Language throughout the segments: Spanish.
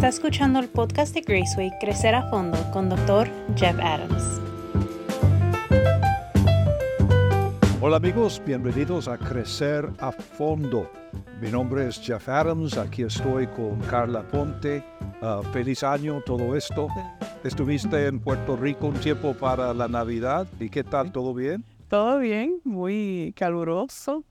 Está escuchando el podcast de Graceway Crecer a Fondo con Dr. Jeff Adams. Hola amigos, bienvenidos a Crecer a Fondo. Mi nombre es Jeff Adams, aquí estoy con Carla Ponte. Ah, feliz año, todo esto. Estuviste en Puerto Rico un tiempo para la Navidad. ¿Y qué tal? ¿Todo bien? Todo bien, muy caluroso.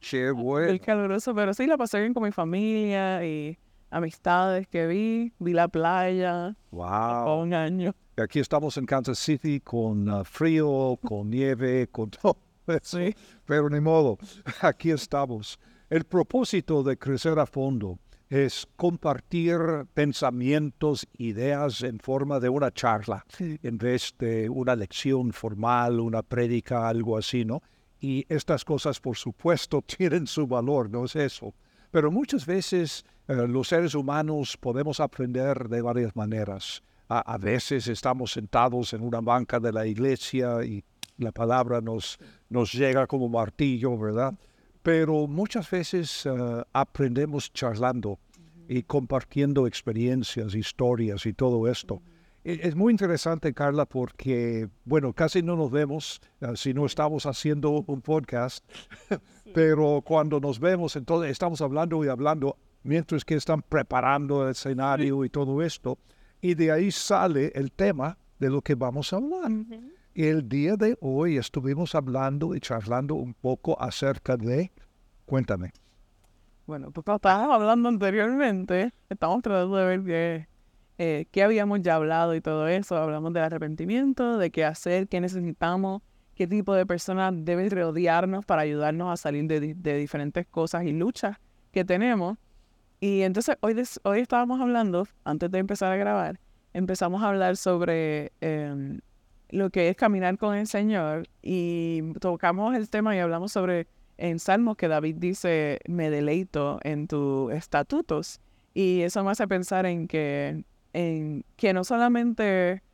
Qué bueno. Muy caluroso, pero sí la pasé bien con mi familia y amistades que vi. Vi la playa. Wow. Un año. Aquí estamos en Kansas City con ah, frío, con nieve, con todo eso. Sí. Pero ni modo, aquí estamos. El propósito de Crecer a Fondo es compartir pensamientos, ideas en forma de una charla, en vez de una lección formal, una prédica, algo así, ¿no? Y estas cosas, por supuesto, tienen su valor, no es eso. Pero muchas veces eh, los seres humanos podemos aprender de varias maneras. A, a veces estamos sentados en una banca de la iglesia y la palabra nos, nos llega como martillo, ¿verdad? Pero muchas veces eh, aprendemos charlando y compartiendo experiencias, historias y todo esto. E- Es muy interesante, Carla, porque, bueno, casi no nos vemos eh, si no estamos haciendo un podcast, pero cuando nos vemos, entonces estamos hablando y hablando mientras que están preparando el escenario y todo esto, y de ahí sale el tema de lo que vamos a hablar. Y el día de hoy estuvimos hablando y charlando un poco acerca de, cuéntame. Bueno, como estábamos hablando anteriormente, estamos tratando de ver qué, eh, qué habíamos ya hablado y todo eso. Hablamos del arrepentimiento, de qué hacer, qué necesitamos, qué tipo de personas deben rodearnos para ayudarnos a salir de diferentes cosas y luchas que tenemos. Y entonces hoy, des- hoy estábamos hablando, antes de empezar a grabar, empezamos a hablar sobre em, lo que es caminar con el Señor y tocamos el tema y hablamos sobre en Salmos que David dice, me deleito en tus estatutos. Y eso me hace pensar en que, en que no solamente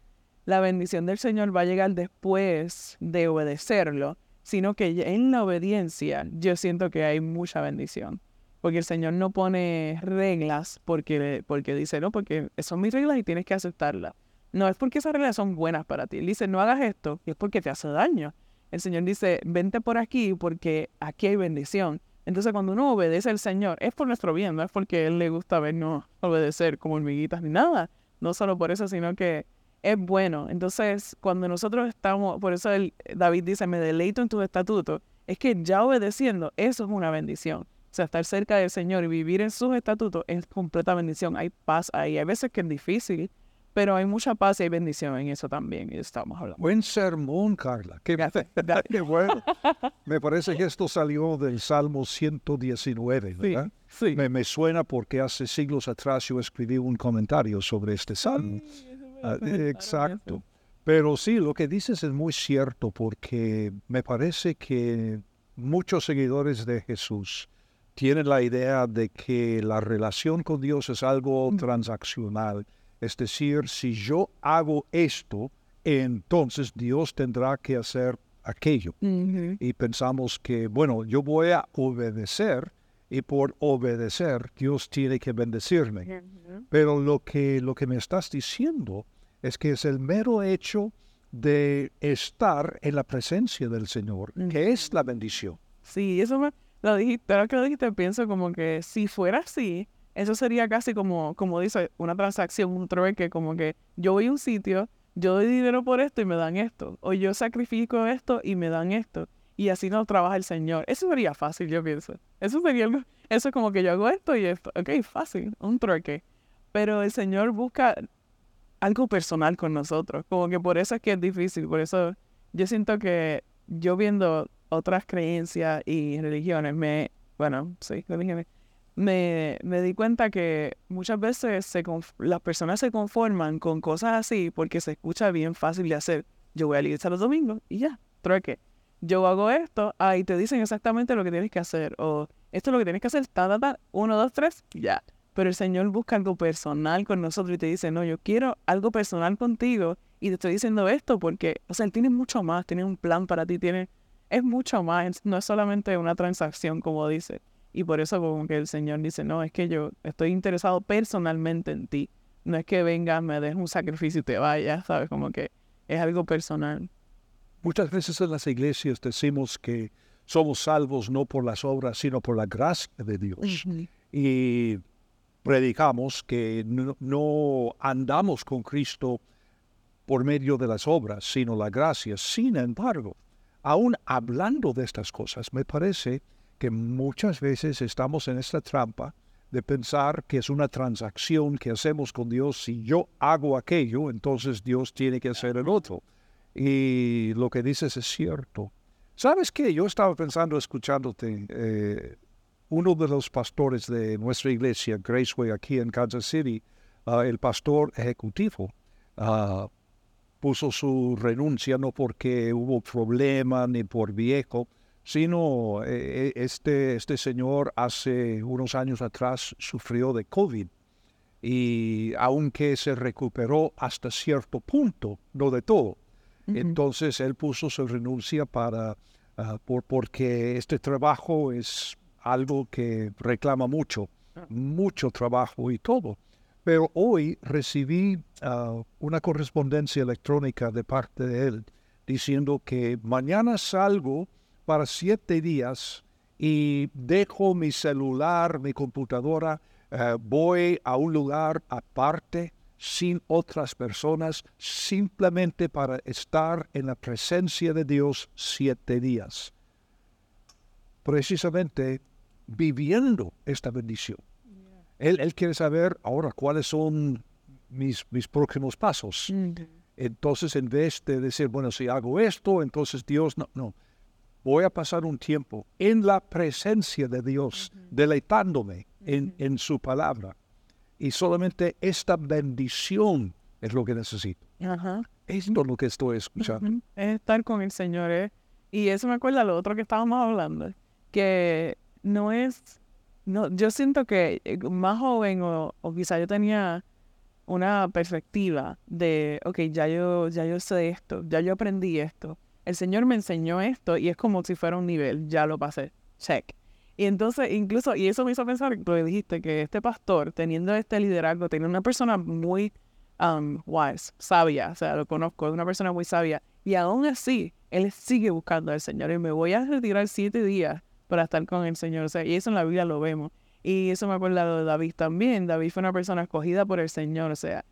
la bendición del Señor va a llegar después de obedecerlo, sino que en la obediencia yo siento que hay mucha bendición. Porque el Señor no pone reglas porque, porque dice, no, porque son mis reglas y tienes que aceptarlas. No es porque esas reglas son buenas para ti. Él dice, no hagas esto es porque te hace daño. El Señor dice, vente por aquí porque aquí hay bendición. Entonces cuando uno obedece al Señor, es por nuestro bien, no es porque Él le gusta vernos obedecer como hormiguitas ni nada. No solo por eso, sino que es bueno. Entonces cuando nosotros estamos, por eso el- David dice, me deleito en tus estatutos, es que ya obedeciendo, eso es una bendición. O sea, estar cerca del Señor y vivir en sus estatutos es completa bendición. Hay paz ahí. Hay veces que es difícil, pero hay mucha paz y hay bendición en eso también. Y estamos hablando. Buen sermón, Carla. Qué, qué bueno. Me parece que esto salió del Salmo 119, Sí, ¿verdad? sí. Me, me suena porque hace siglos atrás yo escribí un comentario sobre este salmo. Ah, exacto. Pero sí, lo que dices es muy cierto porque me parece que muchos seguidores de Jesús tienen la idea de que la relación con Dios es algo transaccional. Es decir, si yo hago esto, entonces Dios tendrá que hacer aquello. Y pensamos que, bueno, yo voy a obedecer y por obedecer Dios tiene que bendecirme. Pero lo que, lo que me estás diciendo es que es el mero hecho de estar en la presencia del Señor, que es la bendición. Sí, eso me lo dijiste, ahora que lo dijiste, pienso como que si fuera así, eso sería casi como, como dice, una transacción, un trueque, como que yo voy a un sitio, yo doy dinero por esto y me dan esto, o yo sacrifico esto y me dan esto, y así no trabaja el Señor. Eso sería fácil, yo pienso. Eso sería algo, eso es como que yo hago esto y esto, ok, fácil, un trueque. Pero el Señor busca algo personal con nosotros, como que por eso es que es difícil, por eso yo siento que yo viendo otras creencias y religiones, me, bueno, sí, religiones, me, me di cuenta que muchas veces se las personas se conforman con cosas así porque se escucha bien fácil de hacer. Yo voy a iglesia los domingos y ya, trueque. Yo hago esto, ahí te dicen exactamente lo que tienes que hacer, o esto es lo que tienes que hacer, ta, ta, ta, uno, dos, tres, ya. Pero el Señor busca algo personal con nosotros y te dice, no, yo quiero algo personal contigo y te estoy diciendo esto porque, o sea, Él tiene mucho más, tiene un plan para ti, tiene, es mucho más, no es solamente una transacción como dice. Y por eso como que el Señor dice, no, es que yo estoy interesado personalmente en ti. No es que vengas, me des un sacrificio y te vayas, ¿sabes? Como que es algo personal. Muchas veces en las iglesias decimos que somos salvos no por las obras, sino por la gracia de Dios. Y predicamos que no, no, andamos con Cristo por medio de las obras, sino la gracia. Sin embargo, aún hablando de estas cosas, me parece que muchas veces estamos en esta trampa de pensar que es una transacción que hacemos con Dios. Si yo hago aquello, entonces Dios tiene que hacer el otro. Y lo que dices es cierto. ¿Sabes qué? Yo estaba pensando, escuchándote, eh, uno de los pastores de nuestra iglesia, Graceway, aquí en Kansas City, uh, el pastor ejecutivo, uh, puso su renuncia no porque hubo problema ni por viejo, sino eh, este, este señor hace unos años atrás sufrió de COVID y aunque se recuperó hasta cierto punto, no de todo, entonces él puso su renuncia para, uh, por, porque este trabajo es algo que reclama mucho, ah. mucho trabajo y todo. Pero hoy recibí uh, una correspondencia electrónica de parte de él diciendo que mañana salgo para siete días y dejo mi celular, mi computadora, uh, voy a un lugar aparte, sin otras personas, simplemente para estar en la presencia de Dios siete días. Precisamente viviendo esta bendición. Él, él, quiere saber ahora cuáles son mis, mis próximos pasos. Entonces, en vez de decir, bueno, si hago esto, entonces Dios, no, no. Voy a pasar un tiempo en la presencia de Dios, deleitándome en, en, su palabra. Y solamente esta bendición es lo que necesito. Es lo que estoy escuchando. Es estar con el Señor. ¿eh? Y eso me acuerda lo otro que estábamos hablando, que no es, no, yo siento que eh, más joven o, o quizá yo tenía una perspectiva de, ok, ya yo, ya yo sé esto, ya yo aprendí esto, el Señor me enseñó esto y es como si fuera un nivel, ya lo pasé, check. Y entonces, incluso, y eso me hizo pensar, tú dijiste que este pastor, teniendo este liderazgo, tenía una persona muy um, wise, sabia, o sea, lo conozco, es una persona muy sabia, y aún así, él sigue buscando al Señor. Y me voy a retirar siete días para estar con el Señor. O sea, y eso en la Biblia lo vemos. Y eso me acuerdo de David también. David fue una persona escogida por el Señor. O sea,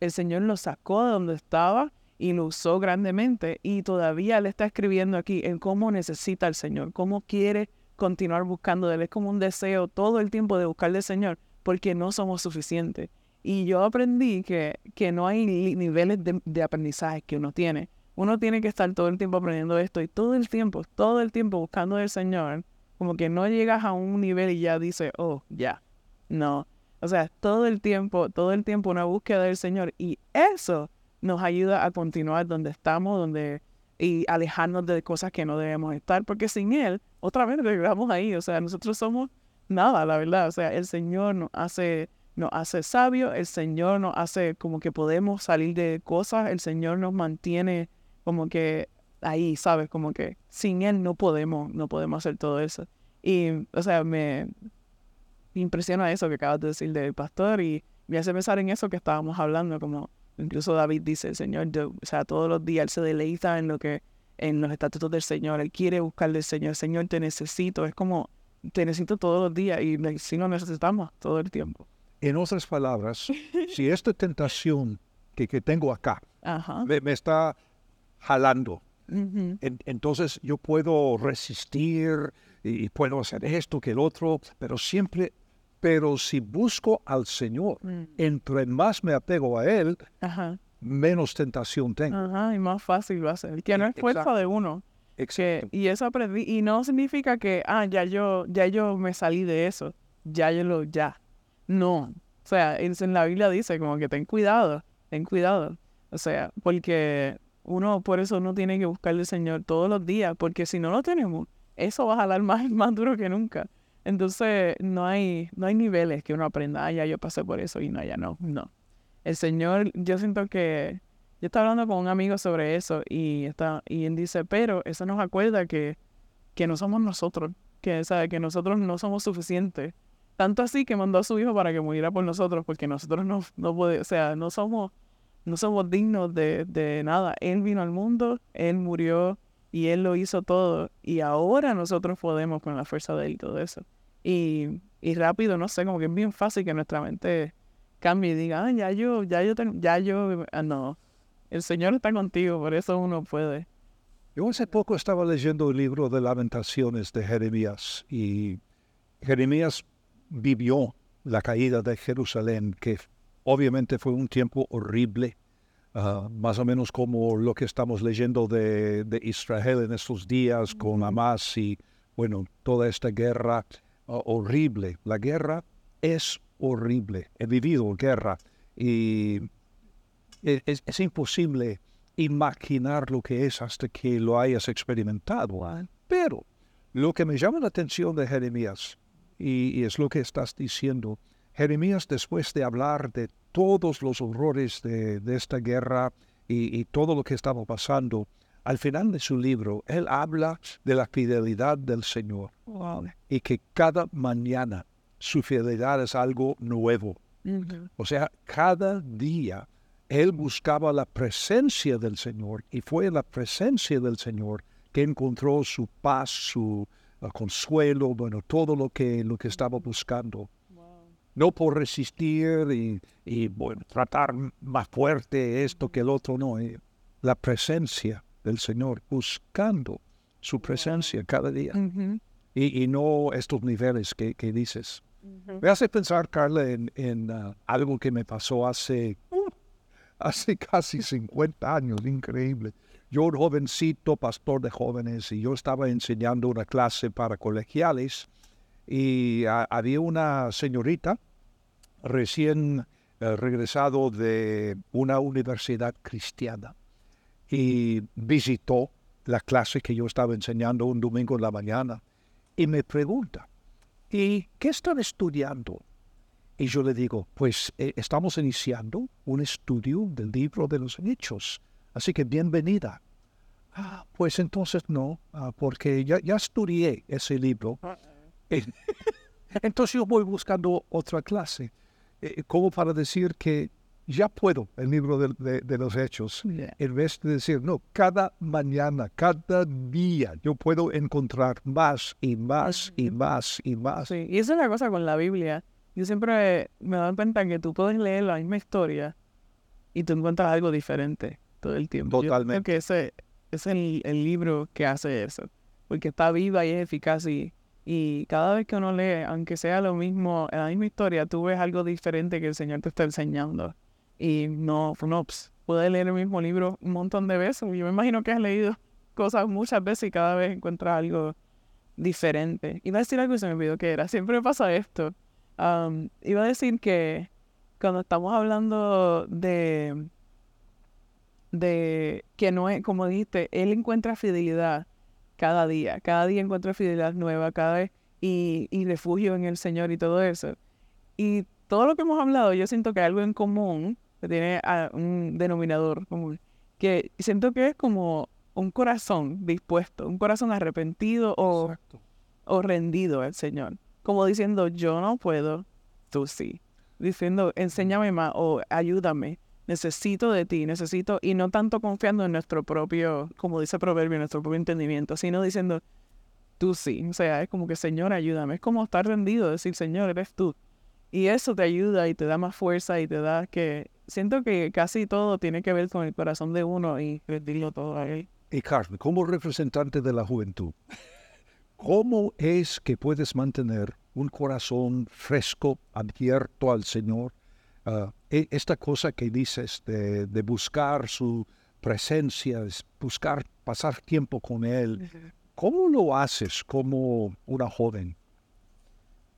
el Señor lo sacó de donde estaba y lo usó grandemente. Y todavía le está escribiendo aquí en cómo necesita al Señor, cómo quiere continuar buscando de él. Es como un deseo todo el tiempo de buscar al Señor, porque no somos suficientes. Y yo aprendí que, que no hay niveles de, de aprendizaje que uno tiene uno tiene que estar todo el tiempo aprendiendo esto y todo el tiempo, todo el tiempo buscando al Señor, como que no llegas a un nivel y ya dices, oh, ya, no. O sea, todo el tiempo, todo el tiempo una búsqueda del Señor y eso nos ayuda a continuar donde estamos, donde y alejarnos de cosas que no debemos estar, porque sin Él, otra vez regresamos ahí, o sea, nosotros somos nada, la verdad, o sea, el Señor nos hace, nos hace sabios, el Señor nos hace como que podemos salir de cosas, el Señor nos mantiene como que ahí, ¿sabes? Como que sin él no podemos, no podemos hacer todo eso. Y, o sea, me impresiona eso que acabas de decir del pastor y me hace pensar en eso que estábamos hablando, como incluso David dice, el Señor, o sea, todos los días él se deleita en lo que, en los estatutos del Señor, él quiere buscar del Señor, Señor, te necesito, es como, te necesito todos los días y si no necesitamos todo el tiempo. En otras palabras, si esta tentación que, que tengo acá Me, me, está jalando. entonces yo puedo resistir y puedo hacer esto que el otro, pero siempre, pero si busco al Señor, mm. entre más me apego a Él, menos tentación tengo. y más fácil va a ser. Que no es fuerza de uno. y eso aprendí. Y no significa que, ah, ya yo, ya yo me salí de eso. Ya yo lo, ya. No. O sea, en la Biblia dice como que ten cuidado, ten cuidado. O sea, porque uno, por eso uno tiene que buscar al Señor todos los días, porque si no lo tenemos, eso va a jalar más, más duro que nunca. Entonces, no hay, no hay niveles que uno aprenda, ah, ya yo pasé por eso y no, ya no, no. El Señor, yo siento que, yo estaba hablando con un amigo sobre eso y, está, y él dice, pero eso nos acuerda que, que no somos nosotros, que sabe que nosotros no somos suficientes. Tanto así que mandó a su hijo para que muriera por nosotros, porque nosotros no, no podemos, o sea, no somos, no somos dignos de, de nada. Él vino al mundo, él murió y él lo hizo todo. Y ahora nosotros podemos con la fuerza de él todo eso. Y, y rápido, no sé, como que es bien fácil que nuestra mente cambie y diga, ah, ya yo, ya yo, ya yo, ah, no. El Señor está contigo, por eso uno puede. Yo hace poco estaba leyendo el libro de lamentaciones de Jeremías y Jeremías vivió la caída de Jerusalén, que obviamente fue un tiempo horrible, ah, más o menos como lo que estamos leyendo de, de Israel en estos días con Hamas y, bueno, toda esta guerra ah, horrible. La guerra es horrible. He vivido guerra y e, es, es imposible imaginar lo que es hasta que lo hayas experimentado. Pero lo que me llama la atención de Jeremías, y, es lo que estás diciendo, Jeremías después de hablar de todos los horrores de, esta guerra y, todo lo que estaba pasando, al final de su libro, él habla de la fidelidad del Señor y que cada mañana su fidelidad es algo nuevo. O sea, cada día él buscaba la presencia del Señor y fue en la presencia del Señor que encontró su paz, su uh, consuelo, bueno, todo lo que, lo que estaba buscando. No por resistir y, y, bueno, tratar más fuerte esto que el otro, no. Eh, la presencia del Señor, buscando su presencia cada día. y, y, no estos niveles que, que dices. Me hace pensar, Carla, en, en uh, algo que me pasó hace hace casi 50 años, increíble. Yo, un jovencito, pastor de jóvenes, y yo estaba enseñando una clase para colegiales, y había una señorita recién eh, regresado de una universidad cristiana, y visitó la clase que yo estaba enseñando un domingo en la mañana, y me pregunta, ¿y qué están estudiando? Y yo le digo, pues eh, estamos iniciando un estudio del libro de los hechos, así que bienvenida. Ah, pues entonces no, ah, porque ya, ya estudié ese libro. entonces yo voy buscando otra clase, eh, como para decir que ya puedo el libro de, de, los hechos, en vez de decir, no, cada mañana, cada día yo puedo encontrar más y más y más y más. Sí, y esa es la cosa con la Biblia yo siempre me he dado cuenta que tú puedes leer la misma historia y tú encuentras algo diferente todo el tiempo. Totalmente. creo que ese es el, libro que hace eso, porque está viva y es eficaz y, y cada vez que uno lee, aunque sea lo mismo, la misma historia, tú ves algo diferente que el Señor te está enseñando. Y no, no pues, puedes leer el mismo libro un montón de veces. Yo me imagino que has leído cosas muchas veces y cada vez encuentras algo diferente. Iba a decir algo y se me olvidó que era. Siempre pasa esto iba a decir que cuando estamos hablando de, de que no es, como dijiste, él encuentra fidelidad cada día, cada día encuentra fidelidad nueva, cada vez, y, y refugio en el Señor y todo eso. Y todo lo que hemos hablado, yo siento que hay algo en común, que tiene un denominador común, que siento que es como un corazón dispuesto, un corazón arrepentido o, o rendido al Señor como diciendo, yo no puedo, tú sí. Diciendo, enséñame más o ayúdame, necesito de ti, necesito, y no tanto confiando en nuestro propio, como dice Proverbio, en nuestro propio entendimiento, sino diciendo, tú sí. O sea, es como que, Señor, ayúdame. Es como estar rendido, decir, Señor, eres tú. Y eso te ayuda y te da más fuerza y te da que... Siento que casi todo tiene que ver con el corazón de uno y rendirlo todo a Él. Y Carmen, como representante de la juventud, ¿Cómo es que puedes mantener un corazón fresco, abierto al Señor? Ah, esta cosa que dices de, buscar su presencia, buscar pasar tiempo con Él, ¿cómo lo haces como una joven?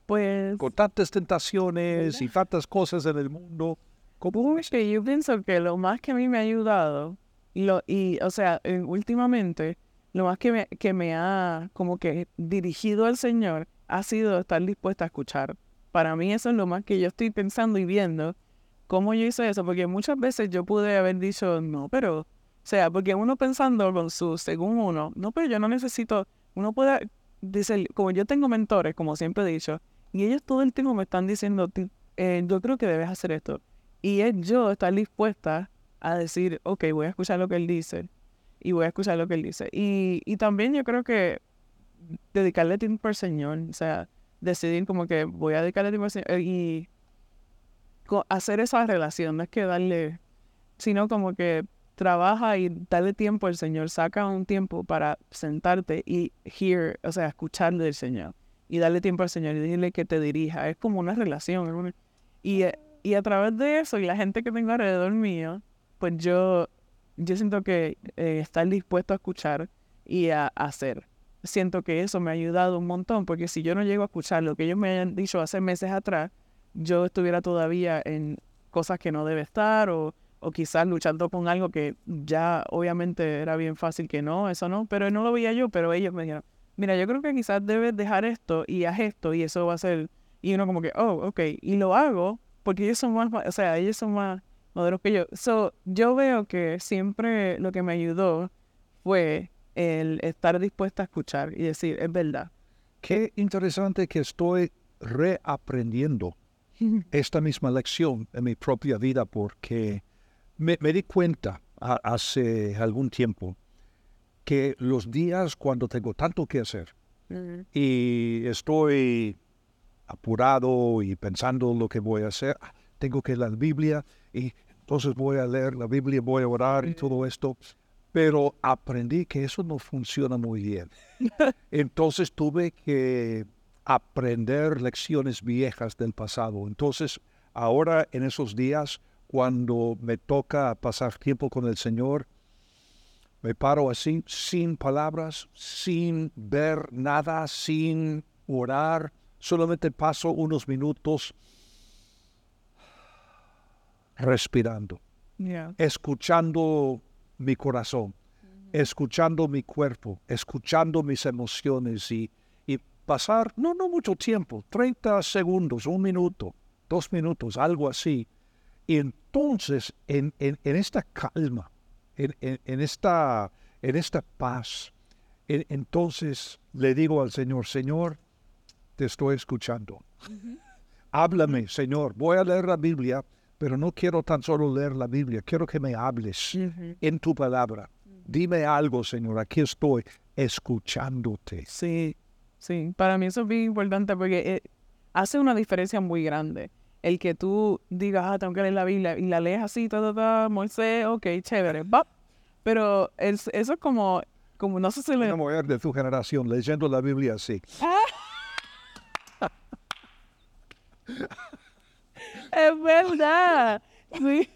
Pues... Con tantas tentaciones y tantas cosas en el mundo. ¿Cómo es? Que yo pienso que lo más que a mí me ha ayudado, lo, y o sea, últimamente lo más que me, que me ha como que dirigido al Señor ha sido estar dispuesta a escuchar. Para mí eso es lo más que yo estoy pensando y viendo cómo yo hice eso, porque muchas veces yo pude haber dicho, no, pero, o sea, porque uno pensando con su, según uno, no, pero yo no necesito, uno puede dice, como yo tengo mentores, como siempre he dicho, y ellos todo el tiempo me están diciendo, "Ti- eh, yo creo que debes hacer esto. Y es yo estar dispuesta a decir, ok, voy a escuchar lo que él dice y voy a escuchar lo que él dice. Y, y también yo creo que dedicarle tiempo al Señor, o sea, decidir como que voy a dedicarle tiempo al Señor eh, y hacer esa relación, no es que darle, sino como que trabaja y darle tiempo al Señor, saca un tiempo para sentarte y hear, o sea, escuchar del Señor y darle tiempo al Señor y decirle que te dirija, es como una relación. Y, y a través de eso y la gente que tengo alrededor mío, pues yo, yo siento que eh, estar dispuesto a escuchar y a, a hacer. Siento que eso me ha ayudado un montón, porque si yo no llego a escuchar lo que ellos me hayan dicho hace meses atrás, yo estuviera todavía en cosas que no debe estar o, o quizás luchando con algo que ya obviamente era bien fácil que no, eso no, pero no lo veía yo, pero ellos me dijeron, mira, yo creo que quizás debes dejar esto y haz esto y eso va a ser, y uno como que, oh, ok, y lo hago porque ellos son más, o sea, ellos son más maduros que yo. So, yo veo que siempre lo que me ayudó fue el estar dispuesta a escuchar y decir, es verdad. Qué interesante que estoy reaprendiendo esta misma lección en mi propia vida porque me, me di cuenta a- hace algún tiempo que los días cuando tengo tanto que hacer y estoy apurado y pensando lo que voy a hacer, tengo que leer la Biblia y entonces voy a leer la Biblia, voy a orar y todo esto, pero aprendí que eso no funciona muy bien. Entonces tuve que aprender lecciones viejas del pasado. Entonces, ahora en esos días, cuando me toca pasar tiempo con el Señor, me paro así, sin palabras, sin ver nada, sin orar, solamente paso unos minutos respirando Yeah. escuchando mi corazón, escuchando mi cuerpo, escuchando mis emociones y pasar, no, no mucho tiempo, 30 segundos, un minuto, dos minutos, algo así. Y entonces, en, en- en esta calma, en, en- esta, en esta paz, en- entonces le digo al Señor, Señor, te estoy escuchando. Háblame, Señor. Voy a leer la Biblia, pero no quiero tan solo leer la Biblia, quiero que me hables en tu palabra. Dime algo, Señor, aquí estoy escuchándote. Sí, sí. Para mí eso es bien importante porque eh, hace una diferencia muy grande. El que tú digas, ah, tengo que leer la Biblia y la lees así, ta, ta, ta, Moisés, ok, chévere, va. Pero es- eso es como, como, no sé si le... Una mujer de tu generación leyendo la Biblia así. Es verdad. Sí.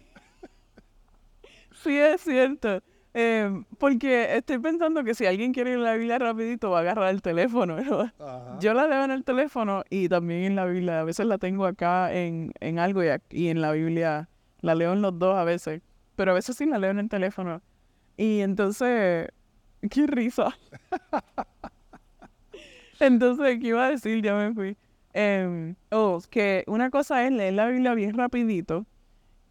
Sí, es cierto. Em, porque estoy pensando que si alguien quiere ir a la Biblia rapidito va a agarrar el teléfono. ¿no? Yo la leo en el teléfono y también en la Biblia. A veces la tengo acá en, en algo y, y en la Biblia la leo en los dos a veces. Pero a veces sí la leo en el teléfono. Y entonces, qué risa. Entonces, ¿qué iba a decir? Ya me fui. Em, oh, que una cosa es leer la Biblia bien rapidito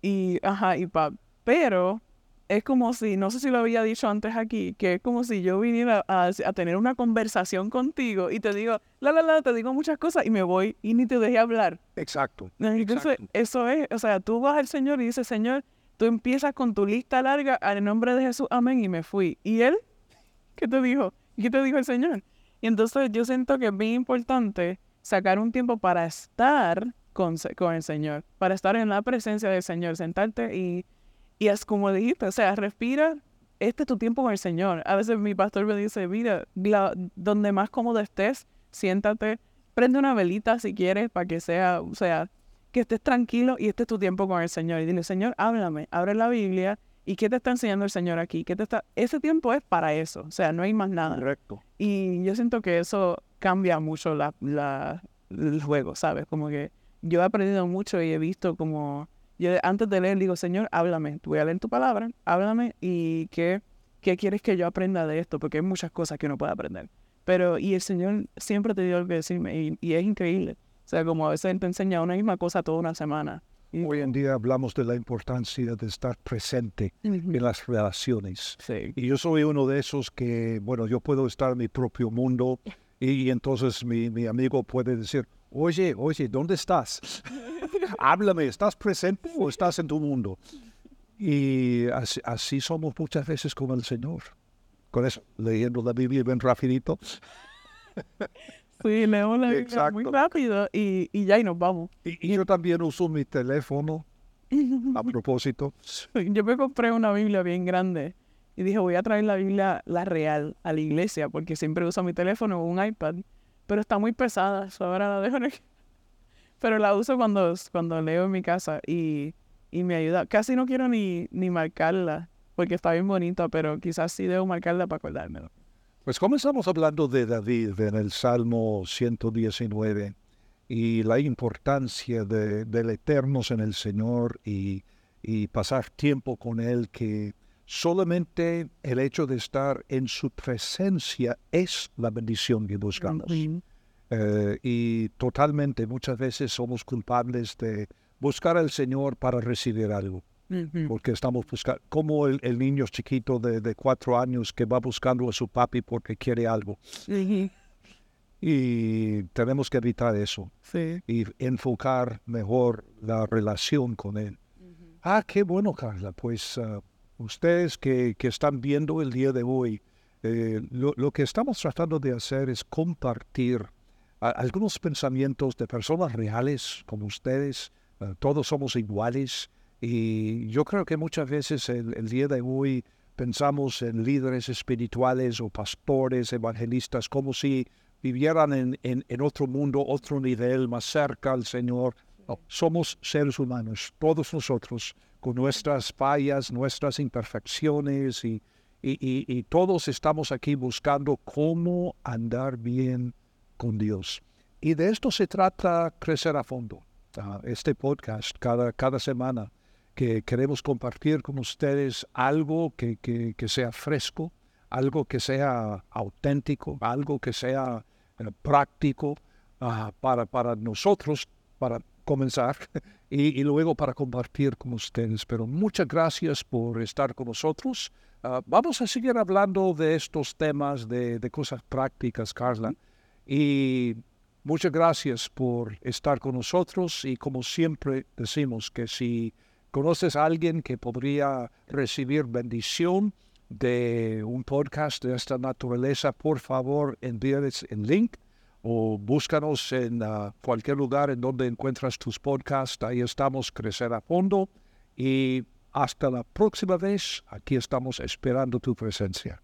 y, ajá, y pa, pero es como si, no sé si lo había dicho antes aquí, que es como si yo viniera a, a tener una conversación contigo y te digo, la, la, la, te digo muchas cosas y me voy y ni te dejé hablar. Exacto. Entonces, Exacto. eso es, o sea, tú vas al Señor y dices, Señor, tú empiezas con tu lista larga, en nombre de Jesús, amén, y me fui. ¿Y él? ¿Qué te dijo? ¿Y ¿Qué te dijo el Señor? Y entonces yo siento que es bien importante sacar un tiempo para estar con, con el Señor, para estar en la presencia del Señor, sentarte y, y es como dijiste, o sea, respira, este es tu tiempo con el Señor. A veces mi pastor me dice, mira, la- donde más cómodo estés, siéntate, prende una velita si quieres para que sea, o sea, que estés tranquilo y este es tu tiempo con el Señor. Y dile, Señor, háblame, abre la Biblia y ¿qué te está enseñando el Señor aquí? ¿Qué te está... Ese tiempo es para eso, o sea, no hay más nada. Correcto. Y yo siento que eso cambia mucho la, la, el juego, ¿sabes? Como que yo he aprendido mucho y he visto como... Yo antes de leer digo, Señor, háblame, voy a leer tu palabra, háblame y qué, qué quieres que yo aprenda de esto, porque hay muchas cosas que uno puede aprender. Pero, y el Señor siempre te dio algo que decirme y, y es increíble. O sea, como a veces Él te enseña una misma cosa toda una semana. Y- Hoy en día hablamos de la importancia de estar presente en las relaciones. Sí. Y yo soy uno de esos que, bueno, yo puedo estar en mi propio mundo Y, entonces mi, mi, amigo puede decir, oye, oye, ¿dónde estás? Háblame, ¿estás presente o estás en tu mundo? Y así, así, somos muchas veces con el Señor. Con eso, leyendo la Biblia bien rapidito. Sí, leemos la Biblia muy rápido y, y, ya y nos vamos. Y, yo también uso mi teléfono a propósito. Yo me compré una Biblia bien grande y dije, voy a traer la Biblia, la real, a la iglesia, porque siempre uso mi teléfono o un iPad, pero está muy pesada, eso ahora la dejo en Pero la uso cuando, cuando leo en mi casa y, y me ayuda. Casi no quiero ni, ni marcarla, porque está bien bonita, pero quizás sí debo marcarla para acordármelo. Pues comenzamos hablando de David en el Salmo 119 y la importancia de, del eternos en el Señor y, y pasar tiempo con Él que solamente el hecho de estar en su presencia es la bendición que buscamos. Eh, y totalmente muchas veces somos culpables de buscar al Señor para recibir algo. Porque estamos buscando, como el, niño chiquito de, cuatro años que va buscando a su papi porque quiere algo. Y tenemos que evitar eso. Y enfocar mejor la relación con él. Ah, qué bueno, Carla. Pues ah, ustedes que, están viendo el día de hoy, eh, lo, que estamos tratando de hacer es compartir algunos pensamientos de personas reales como ustedes. Ah, todos somos iguales y yo creo que muchas veces el, día de hoy pensamos en líderes espirituales o pastores, evangelistas, como si vivieran en, en, otro mundo, otro nivel, más cerca al Señor. somos seres humanos, todos nosotros con nuestras fallas, nuestras imperfecciones y, todos estamos aquí buscando cómo andar bien con Dios. Y de esto se trata crecer a fondo. Ah, este podcast cada, cada semana que queremos compartir con ustedes algo que, que, que sea fresco, algo que sea auténtico, algo que sea eh, práctico ah, para, para nosotros, para comenzar y, luego para compartir con ustedes. Pero muchas gracias por estar con nosotros. Ah, vamos a seguir hablando de estos temas, de, de, cosas prácticas, Carla. Y muchas gracias por estar con nosotros. Y como siempre decimos que si conoces a alguien que podría recibir bendición de un podcast de esta naturaleza, por favor envíales el link o búscanos en ah, cualquier lugar en donde encuentras tus podcasts. Ahí estamos, Crecer a Fondo. Y hasta la próxima vez, aquí estamos esperando tu presencia.